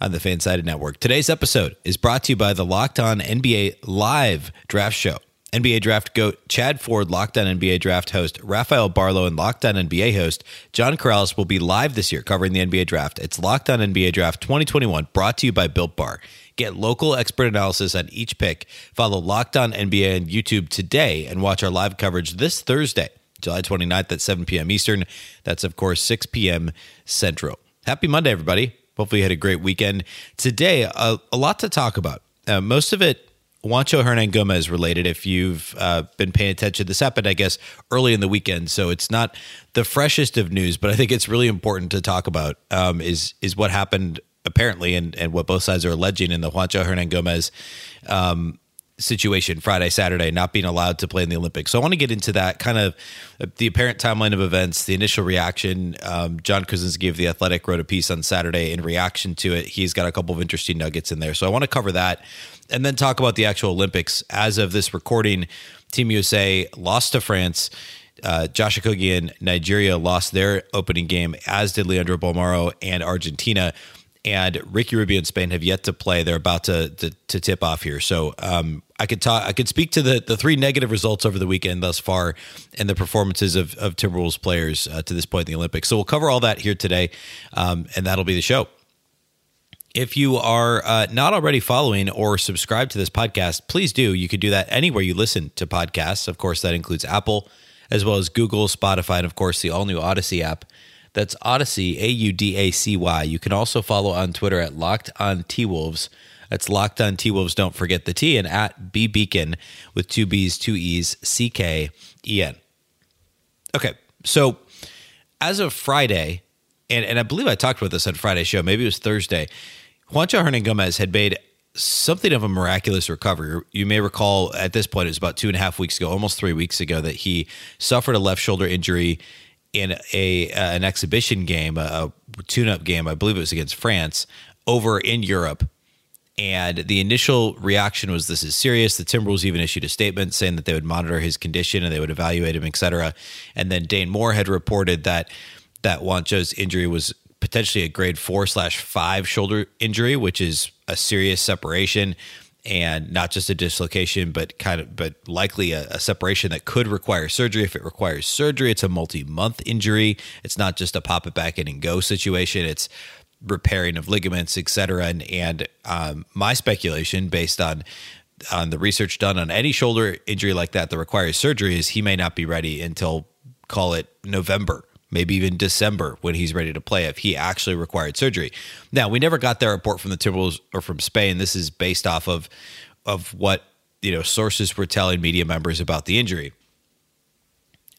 on the Fansided Network. Today's episode is brought to you by the Locked On NBA Live Draft Show. NBA Draft GOAT Chad Ford, Locked On NBA Draft host Rafael Barlow, and Locked On NBA host John Karalis will be live this year covering the NBA Draft. It's Locked On NBA Draft 2021, brought to you by Built Bar. Get local expert analysis on each pick. Follow Locked On NBA on YouTube today and watch our live coverage this Thursday, July 29th at 7 p.m. Eastern. That's, of course, 6 p.m. Central. Happy Monday, everybody. Hopefully, you had a great weekend. Today, a, a lot to talk about. Uh, most of it Juancho Hernangomez related. If you've uh, been paying attention, this happened, I guess, early in the weekend, so it's not the freshest of news, but I think it's really important to talk about. Um, is is what happened apparently, and and what both sides are alleging in the Juancho Hernangomez um, situation Friday, Saturday, not being allowed to play in the Olympics. So I want to get into that kind of the apparent timeline of events, the initial reaction. Um, John Krawczynski of The Athletic wrote a piece on Saturday in reaction to it. He's got a couple of interesting nuggets in there. So I want to cover that and then talk about the actual Olympics. As of this recording, Team USA lost to France. Uh, Josh Okogie and Nigeria lost their opening game, as did Leandro Bolmaro and Argentina and Ricky Rubio and Spain have yet to play. They're about to to, to tip off here. So um, I could talk. I could speak to the the three negative results over the weekend thus far, and the performances of of Timberwolves players uh, to this point in the Olympics. So we'll cover all that here today, um, and that'll be the show. If you are uh, not already following or subscribed to this podcast, please do. You could do that anywhere you listen to podcasts. Of course, that includes Apple, as well as Google, Spotify, and of course the all new Audacy app. That's Audacy, A U D A C Y. You can also follow on Twitter at Locked On T Wolves. That's Locked On T Wolves. Don't forget the T and at B Beecken with two B's, two E's, C K E N. Okay, so as of Friday, and, and I believe I talked about this on Friday's show, maybe it was Thursday, Juancho Hernangomez had made something of a miraculous recovery. You may recall at this point, it was about two and a half weeks ago, almost three weeks ago, that he suffered a left shoulder injury in a uh, an exhibition game, a, a tune-up game, I believe it was against France, over in Europe. And the initial reaction was, "This is serious." The Timberwolves even issued a statement saying that they would monitor his condition and they would evaluate him, etc. And then Dane Moore had reported that that Juancho's injury was potentially a grade four slash five shoulder injury, which is a serious separation and not just a dislocation, but kind of, but likely a, a, separation that could require surgery. If it requires surgery, it's a multi-month injury. It's not just a pop it back in and go situation. It's repairing of ligaments, etc. And and um, my speculation, based on on the research done on any shoulder injury like that that requires surgery, is he may not be ready until call it November maybe even December when he's ready to play if he actually required surgery. Now, we never got that report from the Timberwolves or from Spain. This is based off of of what, you know, sources were telling media members about the injury.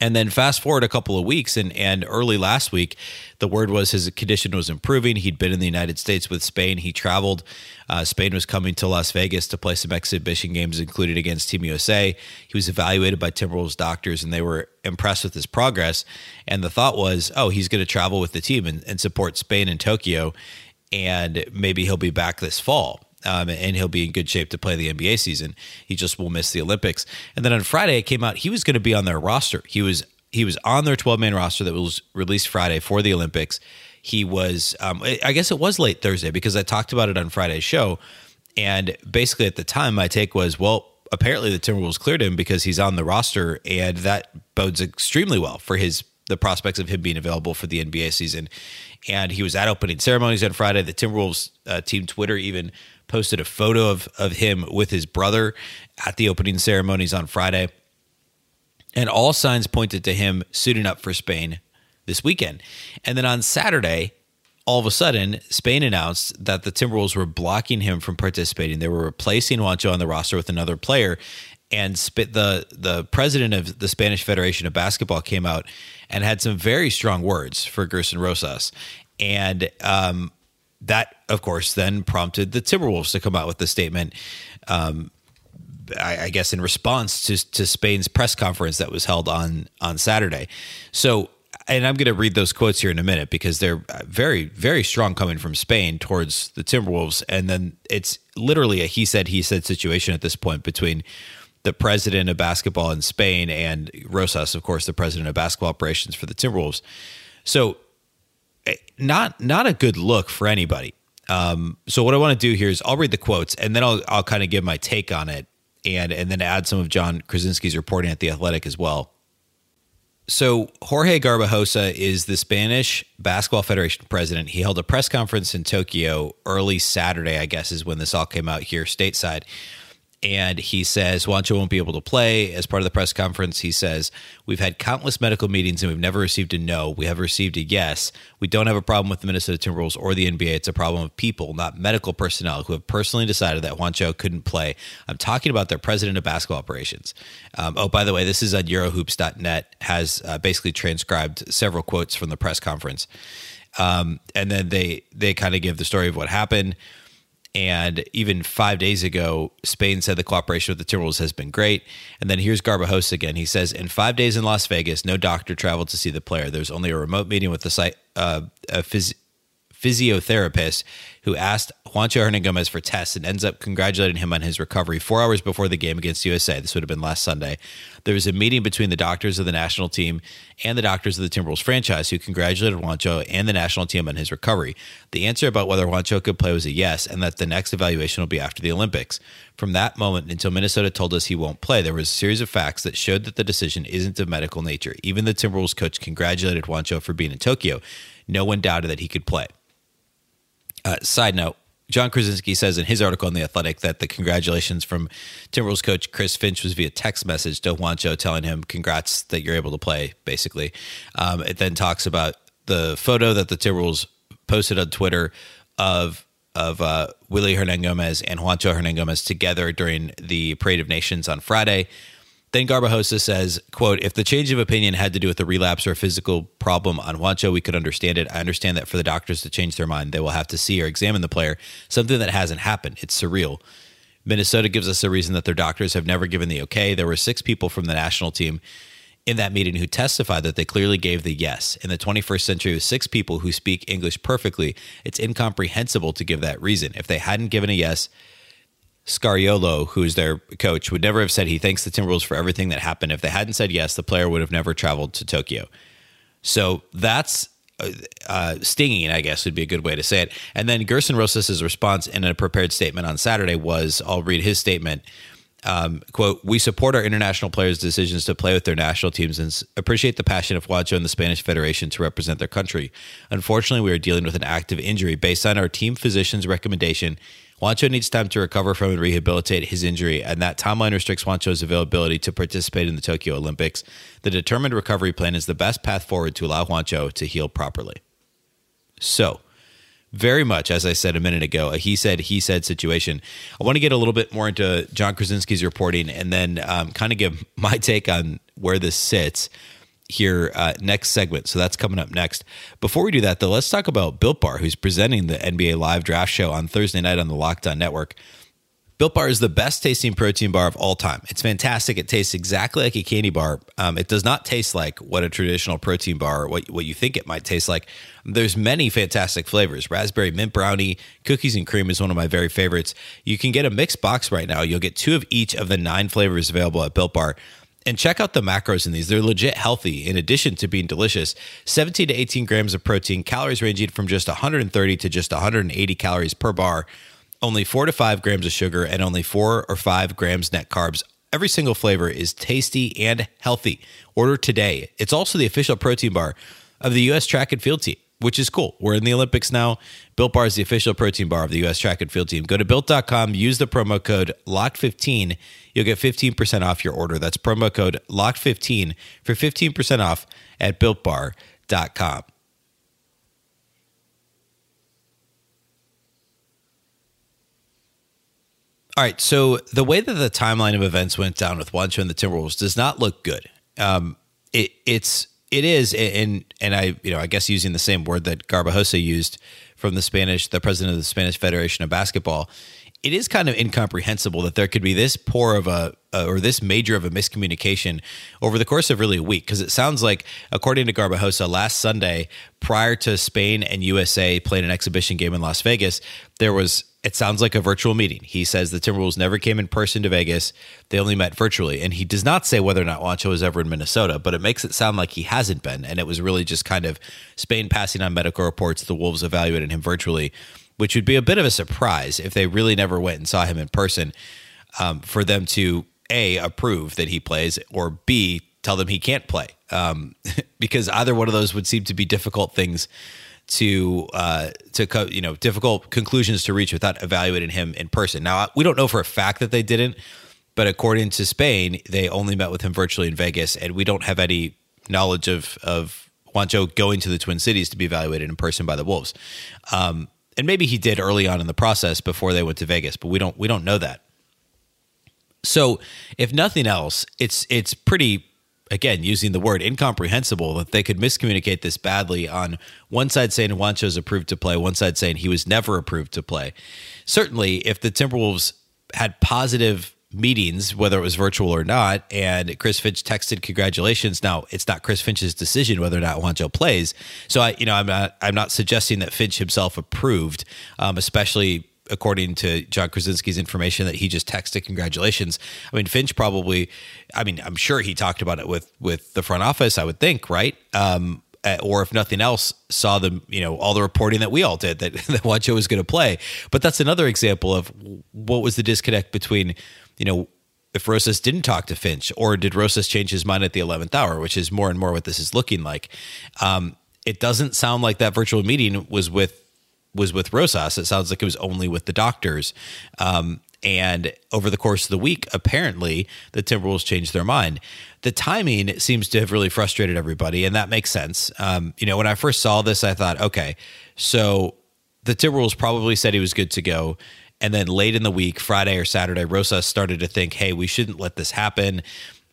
And then fast forward a couple of weeks, and, and early last week, the word was his condition was improving. He'd been in the United States with Spain. He traveled. Uh, Spain was coming to Las Vegas to play some exhibition games, included against Team USA. He was evaluated by Timberwolves doctors, and they were impressed with his progress. And the thought was, oh, he's going to travel with the team and, and support Spain in Tokyo, and maybe he'll be back this fall um, and he'll be in good shape to play the NBA season. He just will miss the Olympics. And then on Friday, it came out he was going to be on their roster. He was he was on their 12 man roster that was released Friday for the Olympics. He was, um, I guess it was late Thursday because I talked about it on Friday's show. And basically, at the time, my take was, well, apparently the Timberwolves cleared him because he's on the roster, and that bodes extremely well for his the prospects of him being available for the NBA season. And he was at opening ceremonies on Friday. The Timberwolves uh, team Twitter even posted a photo of, of him with his brother at the opening ceremonies on Friday. And all signs pointed to him suiting up for Spain this weekend. And then on Saturday, all of a sudden, Spain announced that the Timberwolves were blocking him from participating. They were replacing Juancho on the roster with another player. And the the president of the Spanish Federation of Basketball came out and had some very strong words for Gersson Rosas. And um, that, of course, then prompted the Timberwolves to come out with the statement. Um, I, I, guess in response to to Spain's press conference that was held on on Saturday. So, and I'm going to read those quotes here in a minute because they're very very strong coming from Spain towards the Timberwolves, and then it's literally a he said he said situation at this point between the president of basketball in Spain and Rosas, of course, the president of basketball operations for the Timberwolves. So, not not a good look for anybody. Um, so what I want to do here is I'll read the quotes and then I'll I'll kind of give my take on it and and then add some of John Krawczynski's reporting at the Athletic as well. So Jorge Garbajosa is the Spanish Basketball Federation president. He held a press conference in Tokyo early Saturday, I guess, is when this all came out here stateside and he says Juancho won't be able to play. As part of the press conference, he says, We've had countless medical meetings and we've never received a no. We have received a yes. We don't have a problem with the Minnesota Timberwolves or the NBA. It's a problem of people, not medical personnel, who have personally decided that Juancho couldn't play. I'm talking about their president of basketball operations. Um, oh, by the way, this is on Eurohoops.net, has uh, basically transcribed several quotes from the press conference. Um, and then they they kind of give the story of what happened. And even five days ago, Spain said the cooperation with the Timberwolves has been great. And then here's Garbajosa again. He says, in five days in Las Vegas, no doctor traveled to see the player. There's only a remote meeting with the site, uh, a phys- physiotherapist who asked Juancho Hernangomez for tests and ends up congratulating him on his recovery four hours before the game against USA. This would have been last Sunday. There was a meeting between the doctors of the national team and the doctors of the Timberwolves franchise who congratulated Juancho and the national team on his recovery. The answer about whether Juancho could play was a yes, and that the next evaluation will be after the Olympics. From that moment until Minnesota told us he won't play, there was a series of facts that showed that the decision isn't of medical nature. Even the Timberwolves coach congratulated Juancho for being in Tokyo. No one doubted that he could play. Uh, side note, John Krawczynski says in his article in The Athletic that the congratulations from Timberwolves coach Chris Finch was via text message to Juancho telling him, congrats that you're able to play, basically. Um, it then talks about the photo that the Timberwolves posted on Twitter of of uh, Willy Hernangomez and Juancho Hernangomez together during the Parade of Nations on Friday. Then Garbajosa says, quote, if the change of opinion had to do with a relapse or a physical problem on Juancho, we could understand it. I understand that for the doctors to change their mind, they will have to see or examine the player, something that hasn't happened. It's surreal. Minnesota gives us a reason that their doctors have never given the okay. There were six people from the national team in that meeting who testified that they clearly gave the yes. In the 21st century, with six people who speak English perfectly, it's incomprehensible to give that reason. If they hadn't given a yes, Scariolo, who's their coach, would never have said he thanks the Timberwolves for everything that happened. If they hadn't said yes, the player would have never traveled to Tokyo. So that's uh, uh, stinging, I guess would be a good way to say it. And then Gersson Rosas' response in a prepared statement on Saturday was I'll read his statement. Um, quote, we support our international players' decisions to play with their national teams and appreciate the passion of Juancho and the Spanish Federation to represent their country. Unfortunately, we are dealing with an active injury. Based on our team physician's recommendation, Juancho needs time to recover from and rehabilitate his injury, and that timeline restricts Juancho's availability to participate in the Tokyo Olympics. The determined recovery plan is the best path forward to allow Juancho to heal properly. So, very much, as I said a minute ago, he said, he said situation. I want to get a little bit more into John Krawczynski's reporting and then um, kind of give my take on where this sits here uh, next segment. So that's coming up next. Before we do that, though, let's talk about Built Bar, who's presenting the NBA Live Draft Show on Thursday night on the Locked On Network. Built Bar is the best tasting protein bar of all time. It's fantastic. It tastes exactly like a candy bar. Um, it does not taste like what a traditional protein bar, what what you think it might taste like. There's many fantastic flavors. Raspberry mint brownie, cookies and cream is one of my very favorites. You can get a mixed box right now. You'll get two of each of the nine flavors available at Built Bar and check out the macros in these. They're legit healthy in addition to being delicious. 17 to 18 grams of protein, calories ranging from just 130 to just 180 calories per bar, only 4 to 5 grams of sugar, and only 4 or 5 grams net carbs. Every single flavor is tasty and healthy. Order today. It's also the official protein bar of the U.S. track and field team which is cool. We're in the Olympics now. Built Bar is the official protein bar of the U.S. track and field team. Go to built.com, use the promo code LOCKED15. You'll get 15% off your order. That's promo code LOCKED15 for 15% off at builtbar.com. All right, so the way that the timeline of events went down with Juancho and the Timberwolves does not look good. Um, it, it's it is, and and I you know I guess using the same word that Garbajosa used from the Spanish, the president of the Spanish Federation of Basketball, it is kind of incomprehensible that there could be this poor of a uh, or this major of a miscommunication over the course of really a week because it sounds like according to garbajosa last sunday prior to spain and usa playing an exhibition game in las vegas there was it sounds like a virtual meeting. He says the timberwolves never came in person to vegas. They only met virtually. And he does not say whether or not Juancho was ever in minnesota but it makes it sound like he hasn't been. And it was really just kind of spain passing on medical reports. The wolves evaluated him virtually which would be a bit of a surprise if they really never went and saw him in person um, for them to a approve that he plays or b tell them he can't play. Um, because either one of those would seem to be difficult things to uh, to co- you know difficult conclusions to reach without evaluating him in person. Now we don't know for a fact that they didn't, but according to Spain, they only met with him virtually in Vegas, and we don't have any knowledge of of Juancho going to the Twin Cities to be evaluated in person by the Wolves. Um, and maybe he did early on in the process before they went to Vegas, but we don't we don't know that. So, if nothing else, it's it's pretty again using the word incomprehensible that they could miscommunicate this badly on one side saying Juancho's approved to play, one side saying he was never approved to play. Certainly, if the Timberwolves had positive meetings, whether it was virtual or not. And Chris Finch texted congratulations. Now it's not Chris Finch's decision whether or not Juancho plays. So I, you know, I'm not, I'm not suggesting that Finch himself approved, um, especially according to John Krawczynski's information that he just texted congratulations. I mean, Finch probably, I mean, I'm sure he talked about it with, with the front office, I would think, right? Um, uh, or if nothing else, saw the you know all the reporting that we all did that that Juancho was going to play. But that's another example of what was the disconnect between you know, if Rosas didn't talk to Finch, or did Rosas change his mind at the 11th hour, which is more and more what this is looking like. Um, it doesn't sound like that virtual meeting was with was with Rosas. It sounds like it was only with the doctors. Um, and over the course of the week, apparently the Timberwolves changed their mind. The timing seems to have really frustrated everybody, and that makes sense. Um, you know, when I first saw this, I thought, okay, so the Timberwolves probably said he was good to go. And then late in the week, Friday or Saturday, Rosa started to think, hey, we shouldn't let this happen.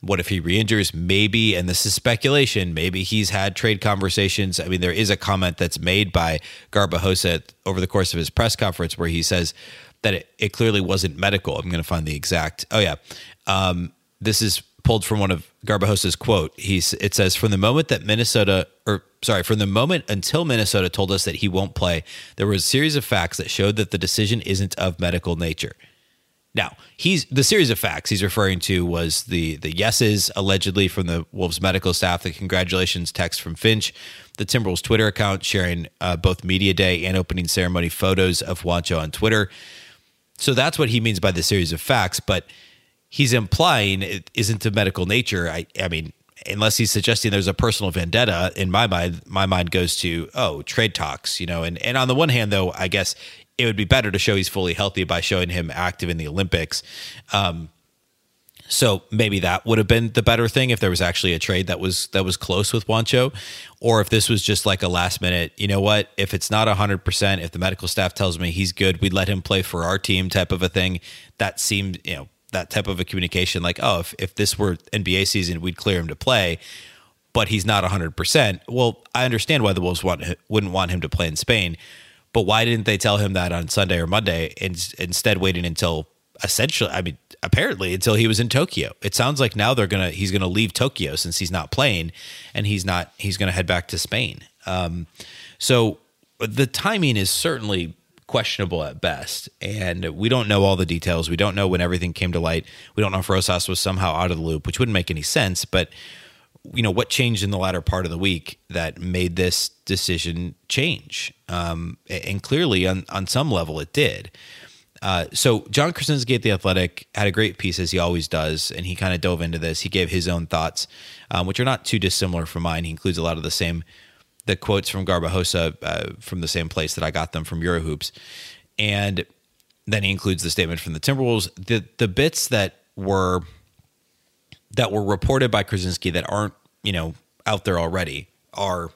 What if he re-injures? Maybe, and this is speculation. Maybe he's had trade conversations. I mean, there is a comment that's made by Garbajosa over the course of his press conference where he says that it, it clearly wasn't medical. I'm going to find the exact. Oh yeah, um, this is pulled from one of Garbajosa's quote. He's it says from the moment that Minnesota or sorry, from the moment until Minnesota told us that he won't play, there was a series of facts that showed that the decision isn't of medical nature. Now, he's the series of facts he's referring to was the the yeses allegedly from the Wolves medical staff, the congratulations text from Finch, the Timberwolves Twitter account sharing uh, both media day and opening ceremony photos of Juancho on Twitter. So that's what he means by the series of facts, but he's implying it isn't of medical nature. I I mean, unless he's suggesting there's a personal vendetta in my mind my mind goes to oh trade talks you know and and on the one hand though i guess it would be better to show he's fully healthy by showing him active in the olympics um, so maybe that would have been the better thing if there was actually a trade that was that was close with Juancho, or if this was just like a last minute. You know what? If it's not hundred percent, if the medical staff tells me he's good, we'd let him play for our team, type of a thing. That seemed you know that type of a communication like oh if, if this were nba season we'd clear him to play but he's not 100% well i understand why the wolves want, wouldn't want him to play in spain but why didn't they tell him that on sunday or monday and instead waiting until essentially i mean apparently until he was in tokyo it sounds like now they're gonna he's gonna leave tokyo since he's not playing and he's not he's gonna head back to spain um, so the timing is certainly questionable at best. And we don't know all the details. We don't know when everything came to light. We don't know if Rosas was somehow out of the loop, which wouldn't make any sense. But you know what changed in the latter part of the week that made this decision change, um, and clearly on on some level it did. Uh, so john Krawczynski at the Athletic had a great piece as he always does, and he kind of dove into this. He gave his own thoughts, um, which are not too dissimilar from mine. He includes a lot of the same the quotes from Garbajosa uh, from the same place that I got them from Eurohoops, and then he includes the statement from the Timberwolves. The the bits that were that were reported by Krawczynski that aren't you know out there already are.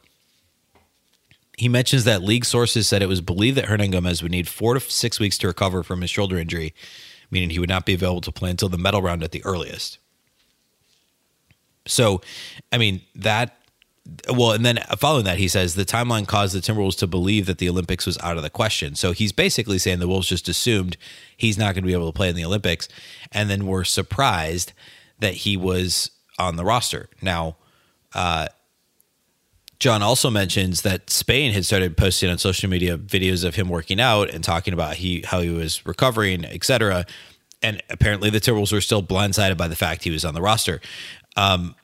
He mentions that league sources said it was believed that Hernangomez would need four to six weeks to recover from his shoulder injury, meaning he would not be available to play until the medal round at the earliest. So, I mean that well, and then following that, he says the timeline caused the Timberwolves to believe that the Olympics was out of the question. So he's basically saying the Wolves just assumed he's not going to be able to play in the Olympics, and then were surprised that he was on the roster. Now, uh, John also mentions that Spain had started posting on social media videos of him working out and talking about he how he was recovering, etc. And apparently, the Timberwolves were still blindsided by the fact he was on the roster. Um,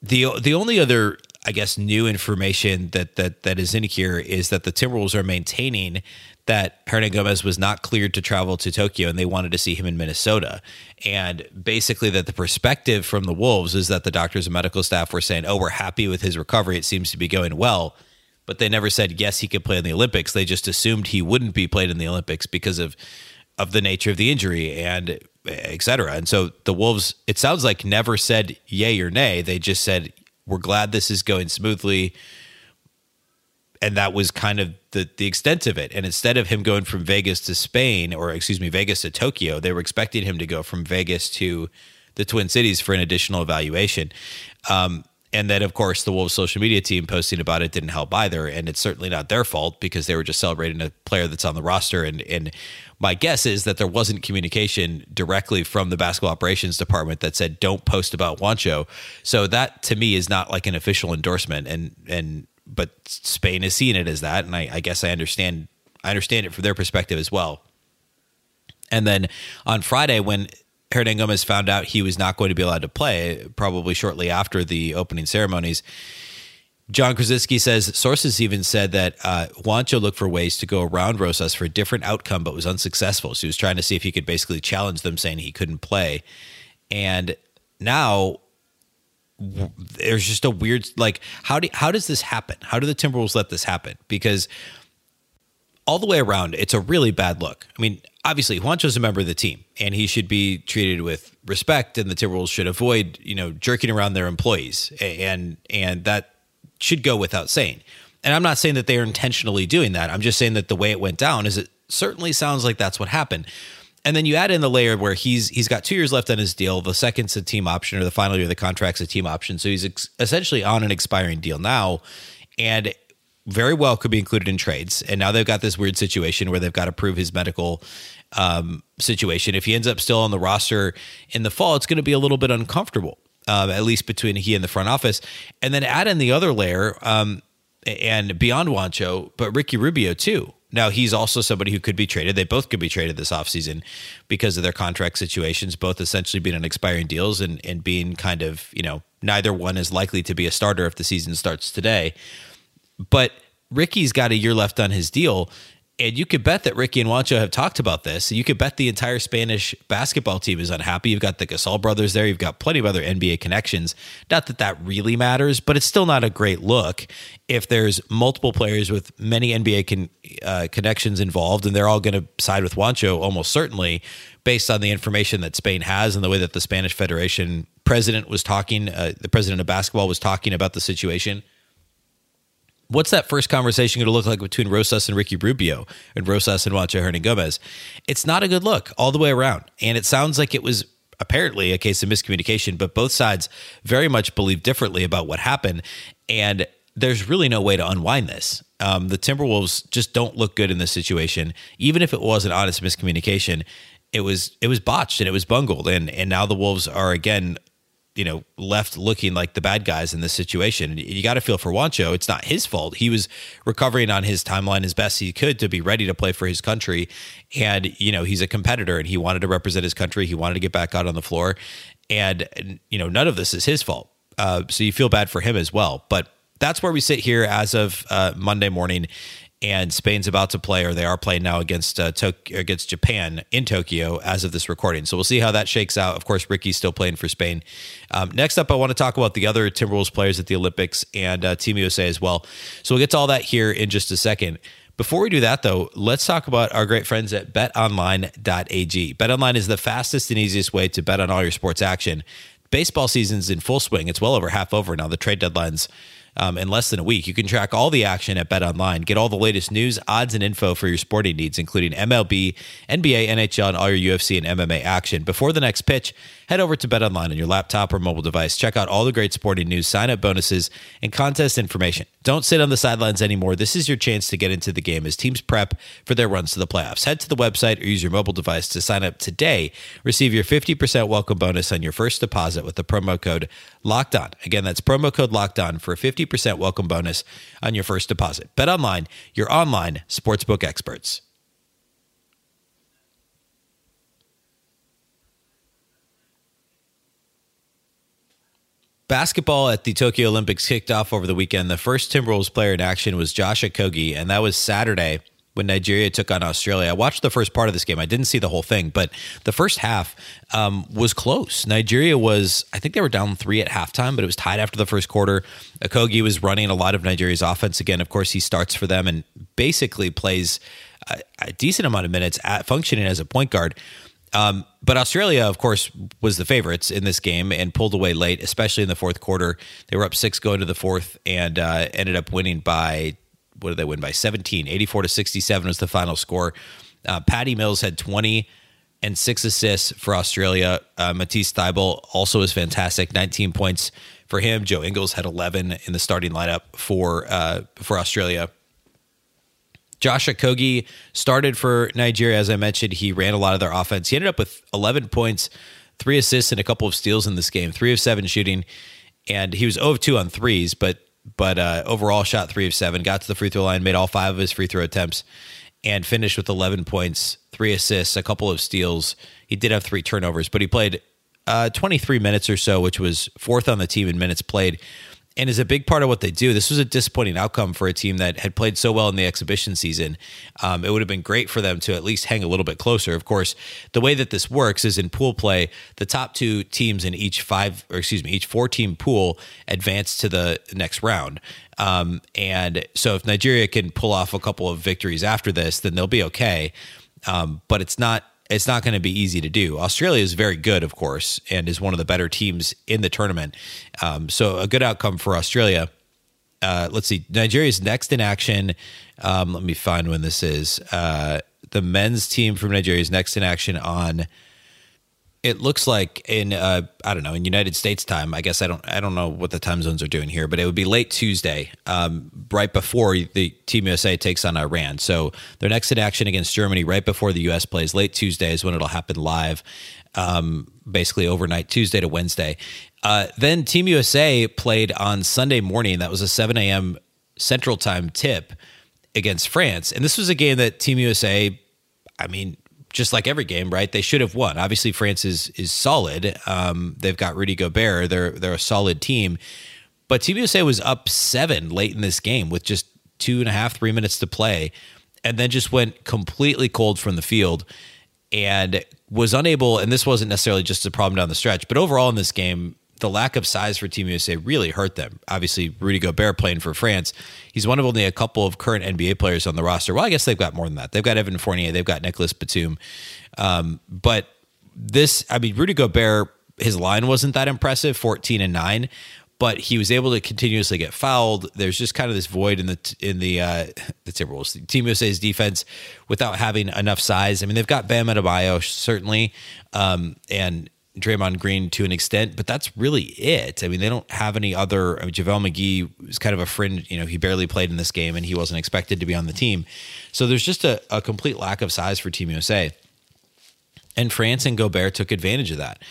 the the only other I guess new information that that that is in here is that the Timberwolves are maintaining that Hernangomez was not cleared to travel to Tokyo and they wanted to see him in Minnesota. And basically that the perspective from the Wolves is that the doctors and medical staff were saying, "Oh, we're happy with his recovery. It seems to be going well." But they never said yes, he could play in the Olympics. They just assumed he wouldn't be played in the Olympics because of of the nature of the injury and etc. And so the Wolves, it sounds like never said yay or nay. They just said, we're glad this is going smoothly. And that was kind of the, the extent of it. And instead of him going from Vegas to Spain, or excuse me, Vegas to Tokyo, they were expecting him to go from Vegas to the Twin Cities for an additional evaluation. Um, and then, of course, the Wolves social media team posting about it didn't help either. And it's certainly not their fault because they were just celebrating a player that's on the roster. And, and my guess is that there wasn't communication directly from the basketball operations department that said, don't post about Juancho. So that to me is not like an official endorsement. And, and, but Spain is seeing it as that. And I, I guess I understand, I understand it from their perspective as well. And then on Friday, when Hernangomez found out he was not going to be allowed to play, probably shortly after the opening ceremonies. John Krawczynski says sources even said that uh, Juancho looked for ways to go around Rosas for a different outcome, but was unsuccessful. So he was trying to see if he could basically challenge them, saying he couldn't play. And now there's just a weird like how do how does this happen? How do the Timberwolves let this happen? Because all the way around, it's a really bad look. I mean, obviously, Juancho's a member of the team, and he should be treated with respect, and the Timberwolves should avoid, you know, jerking around their employees, and and that should go without saying. And I'm not saying that they are intentionally doing that. I'm just saying that the way it went down is it certainly sounds like that's what happened. And then you add in the layer where he's he's got two years left on his deal. The second's a team option, or the final year of the contract's a team option. So he's ex- essentially on an expiring deal now. And very well could be included in trades. And now they've got this weird situation where they've got to prove his medical um, situation. If he ends up still on the roster in the fall, it's going to be a little bit uncomfortable, um, at least between he and the front office. And then add in the other layer um, and beyond Juancho, but Ricky Rubio too. Now he's also somebody who could be traded. They both could be traded this offseason because of their contract situations, both essentially being on expiring deals and, and being kind of, you know, neither one is likely to be a starter if the season starts today. But Ricky's got a year left on his deal. And you could bet that Ricky and Juancho have talked about this. You could bet the entire Spanish basketball team is unhappy. You've got the Gasol brothers there. You've got plenty of other NBA connections. Not that that really matters, but it's still not a great look if there's multiple players with many NBA con, uh, connections involved, and they're all going to side with Juancho almost certainly, based on the information that Spain has and the way that the Spanish Federation president was talking, uh, the president of basketball was talking about the situation what's that first conversation going to look like between Rosas and Ricky Rubio and Rosas and Juancho Hernangomez? It's not a good look all the way around. And it sounds like it was apparently a case of miscommunication, but both sides very much believe differently about what happened. And there's really no way to unwind this. Um, the Timberwolves just don't look good in this situation. Even if it was an honest miscommunication, it was it was botched and it was bungled. And and now the Wolves are again you know, left looking like the bad guys in this situation. You got to feel for Juancho; It's not his fault. He was recovering on his timeline as best he could to be ready to play for his country. And, you know, he's a competitor and he wanted to represent his country. He wanted to get back out on the floor. And, you know, none of this is his fault. Uh, so you feel bad for him as well. But that's where we sit here as of uh, Monday morning and Spain's about to play, or they are playing now against uh, against Japan in Tokyo as of this recording. So we'll see how that shakes out. Of course, Ricky's still playing for Spain. Um, next up, I want to talk about the other Timberwolves players at the Olympics and uh, Team USA as well. So we'll get to all that here in just a second. Before we do that, though, let's talk about our great friends at betonline.ag. BetOnline is the fastest and easiest way to bet on all your sports action. Baseball season's in full swing. It's well over half over now. The trade deadline's um, in less than a week. You can track all the action at Bet Online. Get all the latest news, odds, and info for your sporting needs, including MLB, NBA, NHL, and all your UFC and MMA action. Before the next pitch, head over to Bet Online on your laptop or mobile device. Check out all the great sporting news, sign up bonuses, and contest information. Don't sit on the sidelines anymore. This is your chance to get into the game as teams prep for their runs to the playoffs. Head to the website or use your mobile device to sign up today. Receive your 50% welcome bonus on your first deposit with the promo code Locked On. Again, that's promo code Locked On for a 50% welcome bonus on your first deposit. Bet online, your online sportsbook experts. Basketball at the Tokyo Olympics kicked off over the weekend. The first Timberwolves player in action was Josh Okogie, and that was Saturday when Nigeria took on Australia. I watched the first part of this game. I didn't see the whole thing, but the first half um, was close. Nigeria was, I think they were down three at halftime, but it was tied after the first quarter. Okogie was running a lot of Nigeria's offense again. Of course, he starts for them and basically plays a, a decent amount of minutes at functioning as a point guard. Um, but Australia, of course, was the favorites in this game and pulled away late, especially in the fourth quarter. They were up six going to the fourth and uh, ended up winning by what did they win by? 17 84 to 67 was the final score. Uh, patty mills had 20 and six assists for australia. Uh, matisse Thybulle also was fantastic. 19 points for him. Joe ingles had 11 in the starting lineup for uh, for australia. Josh okogie started for nigeria. As i mentioned he ran a lot of their offense. He ended up with 11 points three assists and a couple of steals in this game. Three of seven shooting and he was 0 of 2 on threes, but but uh, overall shot three of seven, got to the free throw line, made all five of his free throw attempts, and finished with 11 points, three assists, a couple of steals. He did have three turnovers, but he played uh, 23 minutes or so, which was fourth on the team in minutes played and is a big part of what they do. This was a disappointing outcome for a team that had played so well in the exhibition season. Um, it would have been great for them to at least hang a little bit closer. Of course, the way that this works is in pool play, the top two teams in each five, or excuse me, each four team pool advance to the next round. Um, and so if Nigeria can pull off a couple of victories after this, then they'll be okay. Um, but it's not it's not going to be easy to do. Australia is very good, of course, and is one of the better teams in the tournament. Um, so a good outcome for Australia. Uh, let's see, Nigeria's next in action. Um, let me find when this is. Uh, the men's team from Nigeria is next in action on it looks like in uh, I don't know in United States time. I guess I don't I don't know what the time zones are doing here, but it would be late Tuesday, um, right before the Team USA takes on Iran. So their next in action against Germany, right before the US plays. Late Tuesday is when it'll happen live, um, basically overnight Tuesday to Wednesday. Uh, then Team USA played on Sunday morning. That was a 7 a.m. Central Time tip against France, and this was a game that Team USA. I mean, just like every game, right? They should have won. Obviously, France is is solid. Um, they've got Rudy Gobert. They're they're a solid team. But Team USA was up seven late in this game with just two and a half, three minutes to play, and then just went completely cold from the field and was unable. And this wasn't necessarily just a problem down the stretch, but overall in this game, the lack of size for Team USA really hurt them. Obviously, Rudy Gobert playing for France. He's one of only a couple of current NBA players on the roster. Well, I guess they've got more than that. They've got Evan Fournier, they've got Nicolas Batum. Um, but this, I mean, Rudy Gobert, his line wasn't that impressive 14 and 9 but he was able to continuously get fouled. There's just kind of this void in the in the uh, the Timberwolves Team USA's defense without having enough size. I mean, they've got Bam Adebayo certainly, um, and Draymond Green to an extent, but that's really it. I mean, they don't have any other. I mean, JaVale McGee was kind of a fringe. You know, he barely played in this game, and he wasn't expected to be on the team. So there's just a, a complete lack of size for Team USA. And France and Gobert took advantage of that.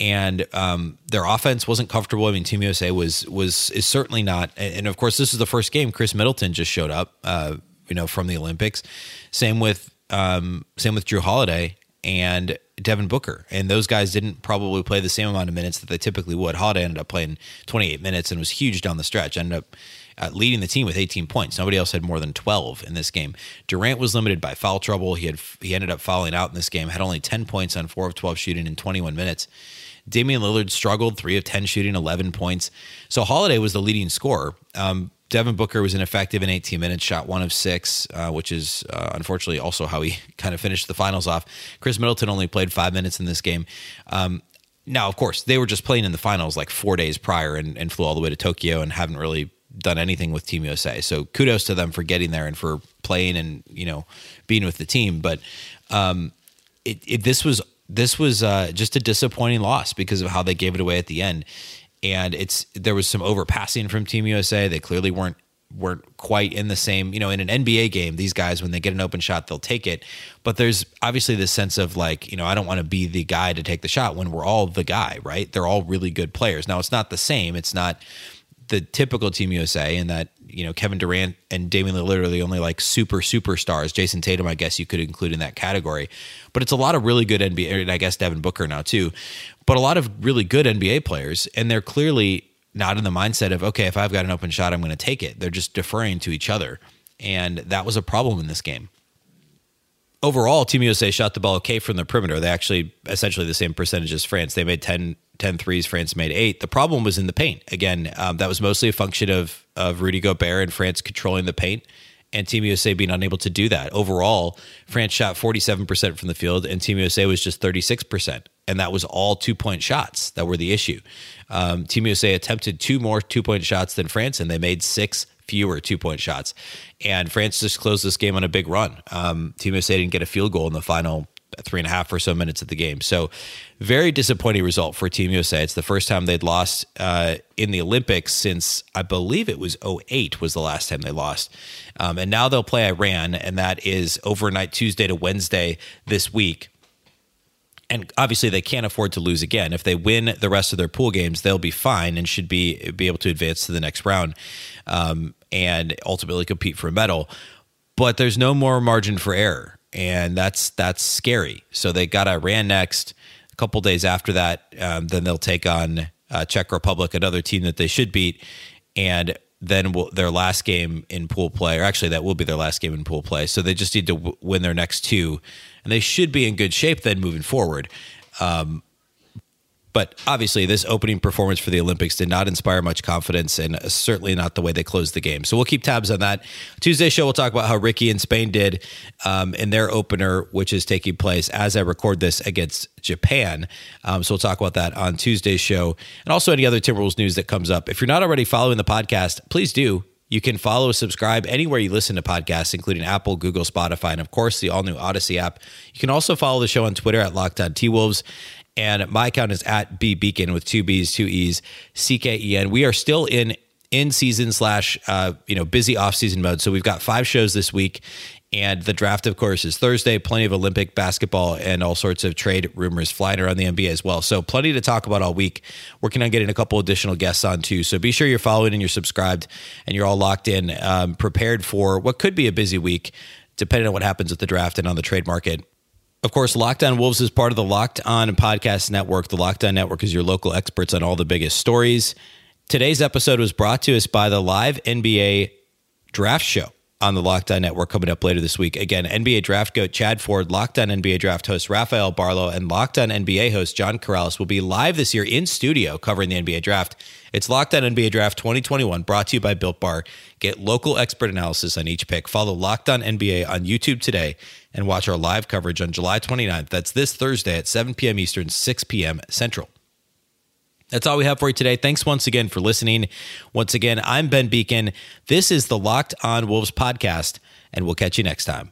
And um, their offense wasn't comfortable. I mean, Team USA was was is certainly not. And of course, this is the first game. Khris Middleton just showed up. Uh, you know, from the Olympics. Same with um, same with Jrue Holiday and Devin Booker. And those guys didn't probably play the same amount of minutes that they typically would. Holiday ended up playing 28 minutes and was huge down the stretch. Ended up uh, leading the team with 18 points. Nobody else had more than 12 in this game. Durant was limited by foul trouble. He had he ended up fouling out in this game. Had only 10 points on 4 of 12 shooting in 21 minutes. Damian Lillard struggled, 3 of 10 shooting, 11 points. So Holiday was the leading scorer. Um, Devin Booker was ineffective in 18 minutes, shot one of six, uh, which is uh, unfortunately also how he kind of finished the finals off. Khris Middleton only played five minutes in this game. Um, now, of course, they were just playing in the finals like four days prior and, and, flew all the way to Tokyo and haven't really done anything with Team USA. So kudos to them for getting there and for playing and you know being with the team. But um, it, it, this was this was uh, just a disappointing loss because of how they gave it away at the end. And it's there was some overpassing from Team USA. They clearly weren't weren't quite in the same, you know, in an NBA game, these guys, when they get an open shot, they'll take it. But there's obviously this sense of like, you know, I don't want to be the guy to take the shot when we're all the guy, right? They're all really good players. Now, it's not the same. It's not the typical Team USA in that, you know, Kevin Durant and Damian Lillard are the only like super superstars. Jayson Tatum, I guess you could include in that category. But it's a lot of really good NBA, and I guess Devin Booker now too, but a lot of really good NBA players. And they're clearly not in the mindset of okay, if I've got an open shot, I'm going to take it. They're just deferring to each other, and that was a problem in this game. Overall, Team USA shot the ball okay from the perimeter. They actually essentially the same percentage as France. They made 10, 10 threes. France made eight. The problem was in the paint. Again, um, that was mostly a function of of Rudy Gobert and France controlling the paint and Team USA being unable to do that. Overall, France shot 47% from the field and Team USA was just 36%. And that was all two point shots that were the issue. Um, Team USA attempted two more two point shots than France, and they made six fewer two point shots. And France just closed this game on a big run. Um, Team USA didn't get a field goal in the final three and a half or so minutes of the game. So, very disappointing result for Team USA. It's the first time they'd lost uh, in the Olympics since I believe it was 08 was the last time they lost. Um, and now they'll play Iran, and that is overnight Tuesday to Wednesday this week and obviously they can't afford to lose again. If they win the rest of their pool games, they'll be fine and should be be able to advance to the next round um, and ultimately compete for a medal. But there's no more margin for error, and that's that's scary. So they got Iran next. A couple days after that, um, then they'll take on uh, Czech Republic, another team that they should beat, and then we'll, their last game in pool play, or actually that will be their last game in pool play. So they just need to w- win their next two and they should be in good shape then moving forward. Um, but obviously, this opening performance for the Olympics did not inspire much confidence, and certainly not the way they closed the game. So we'll keep tabs on that. Tuesday show, we'll talk about how Ricky and Spain did um, in their opener, which is taking place as I record this against Japan. Um, so we'll talk about that on Tuesday's show, and also any other Timberwolves news that comes up. If you're not already following the podcast, please do. You can follow, subscribe anywhere you listen to podcasts, including Apple, Google, Spotify, and of course the all new Audacy app. You can also follow the show on Twitter at Locked On T Wolves. And my account is at B Beecken with two B's, two E's, C K E N. We are still in in season slash uh, you know busy off season mode. So we've got five shows this week, and the draft, of course, is Thursday. Plenty of Olympic basketball and all sorts of trade rumors flying around the NBA as well. So, plenty to talk about all week. Working on getting a couple additional guests on too. So, be sure you're following and you're subscribed and you're all locked in, um, prepared for what could be a busy week, depending on what happens with the draft and on the trade market. Of course, Locked On Wolves is part of the Locked On Podcast Network. The Locked On Network is your local experts on all the biggest stories. Today's episode was brought to us by the live NBA draft show on the Locked On Network coming up later this week. Again, NBA draft goat Chad Ford, Locked On NBA draft host Rafael Barlow, and Locked On NBA host John Karalis will be live this year in studio covering the NBA draft. It's Locked On NBA Draft 2021, brought to you by Built Bar. Get local expert analysis on each pick. Follow Locked On NBA on YouTube today and watch our live coverage on July 29th. That's this Thursday at 7 p.m. Eastern, 6 p.m. Central. That's all we have for you today. Thanks once again for listening. Once again, I'm Ben Beecken. This is the Locked On Wolves podcast, and we'll catch you next time.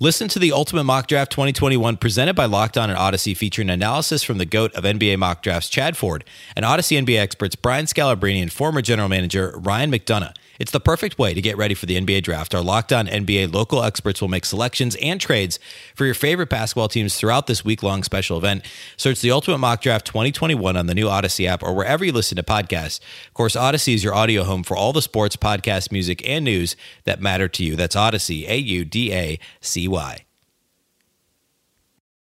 Listen to the Ultimate Mock Draft 2021 presented by Locked On and Audacy, featuring analysis from the GOAT of NBA mock drafts, Chad Ford, and Audacy NBA experts Brian Scalabrine and former general manager Ryan McDonough. It's the perfect way to get ready for the NBA draft. Our Locked On NBA local experts will make selections and trades for your favorite basketball teams throughout this week long special event. Search the Ultimate Mock Draft 2021 on the new Audacy app or wherever you listen to podcasts. Of course, Audacy is your audio home for all the sports, podcasts, music, and news that matter to you. That's Audacy, A U D A C Y.